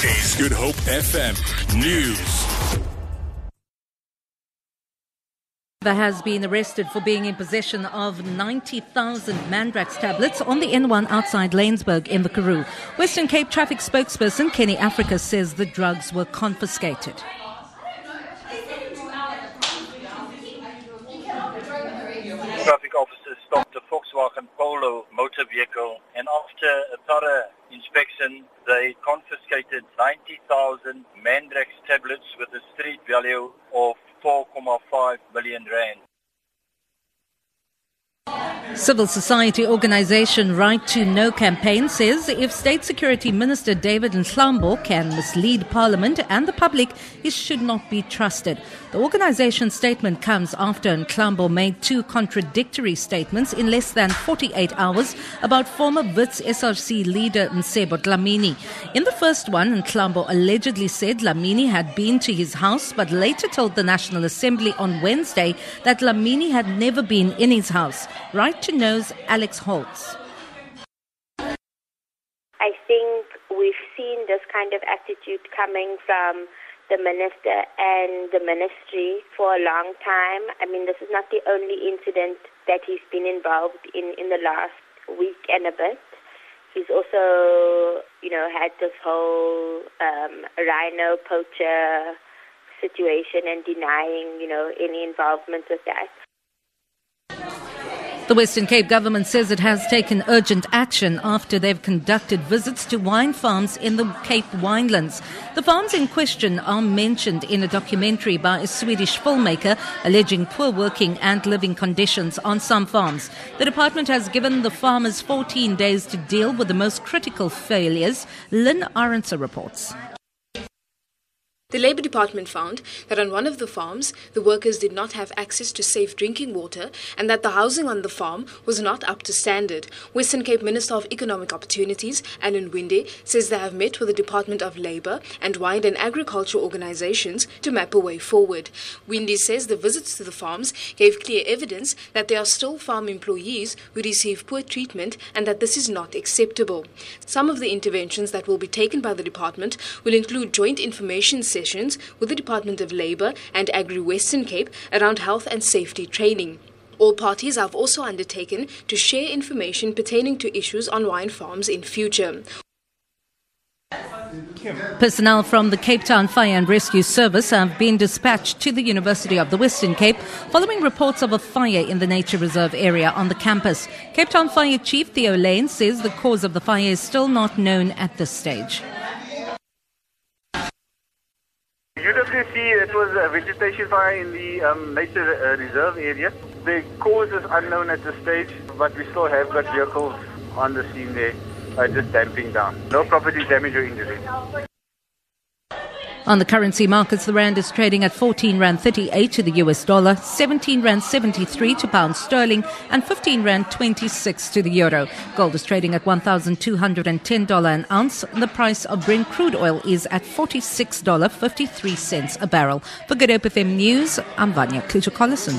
This is Good Hope FM News. has been arrested for being in possession of 90,000 Mandrax tablets on the N1 outside Laingsburg in the Karoo. Western Cape traffic spokesperson Kenny Africa says the drugs were confiscated. Traffic officers stopped a Volkswagen Polo motor vehicle and after a thorough inspection they confiscated 90,000 Mandrax tablets with a street value of 4.5 million rand. Civil society organization Right to Know campaign says if State Security Minister David Mahlobo can mislead Parliament and the public, he should not be trusted. The organization's statement comes after Mahlobo made two contradictory statements in less than 48 hours about former Wits SRC leader Mcebo Dlamini. In the first one, Mahlobo allegedly said Dlamini had been to his house but later told the National Assembly on Wednesday that Dlamini had never been in his house. Right to Know's Alex Hotz. I think we've seen this kind of attitude coming from the minister and the ministry for a long time. I mean, this is not the only incident that he's been involved in in the last week and a bit. He's also, you know, had this whole um, rhino poacher situation and denying, you know, any involvement with that. The Western Cape government says it has taken urgent action after they've conducted visits to wine farms in the Cape Winelands. The farms in question are mentioned in a documentary by a Swedish filmmaker alleging poor working and living conditions on some farms. The department has given the farmers 14 days to deal with the most critical failures. Lynn Arendse reports. The Labour Department found that on one of the farms, the workers did not have access to safe drinking water and that the housing on the farm was not up to standard. Western Cape Minister of Economic Opportunities, Alan Winde, says they have met with the Department of Labour and wine and agriculture organisations to map a way forward. Winde says the visits to the farms gave clear evidence that there are still farm employees who receive poor treatment and that this is not acceptable. Some of the interventions that will be taken by the department will include joint information sessions with the Department of Labour and Agri Western Cape around health and safety training. All parties have also undertaken to share information pertaining to issues on wine farms in future. Personnel from the Cape Town Fire and Rescue Service have been dispatched to the University of the Western Cape following reports of a fire in the nature reserve area on the campus. Cape Town Fire Chief Theo Layne says the cause of the fire is still not known at this stage. UWC, it was a vegetation fire in the um, nature uh, reserve area. The cause is unknown at this stage, but we still have got vehicles on the scene there, uh, just damping down. No property damage or injury. On the currency markets, the rand is trading at 14 rand 38 to the US dollar, 17 rand 73 to pound sterling, and 15 rand 26 to the euro. Gold is trading at $1,210 an ounce. The price of Brent crude oil is at $46.53 a barrel. For Good Hope FM News, I'm Vanya Kluter-Collison.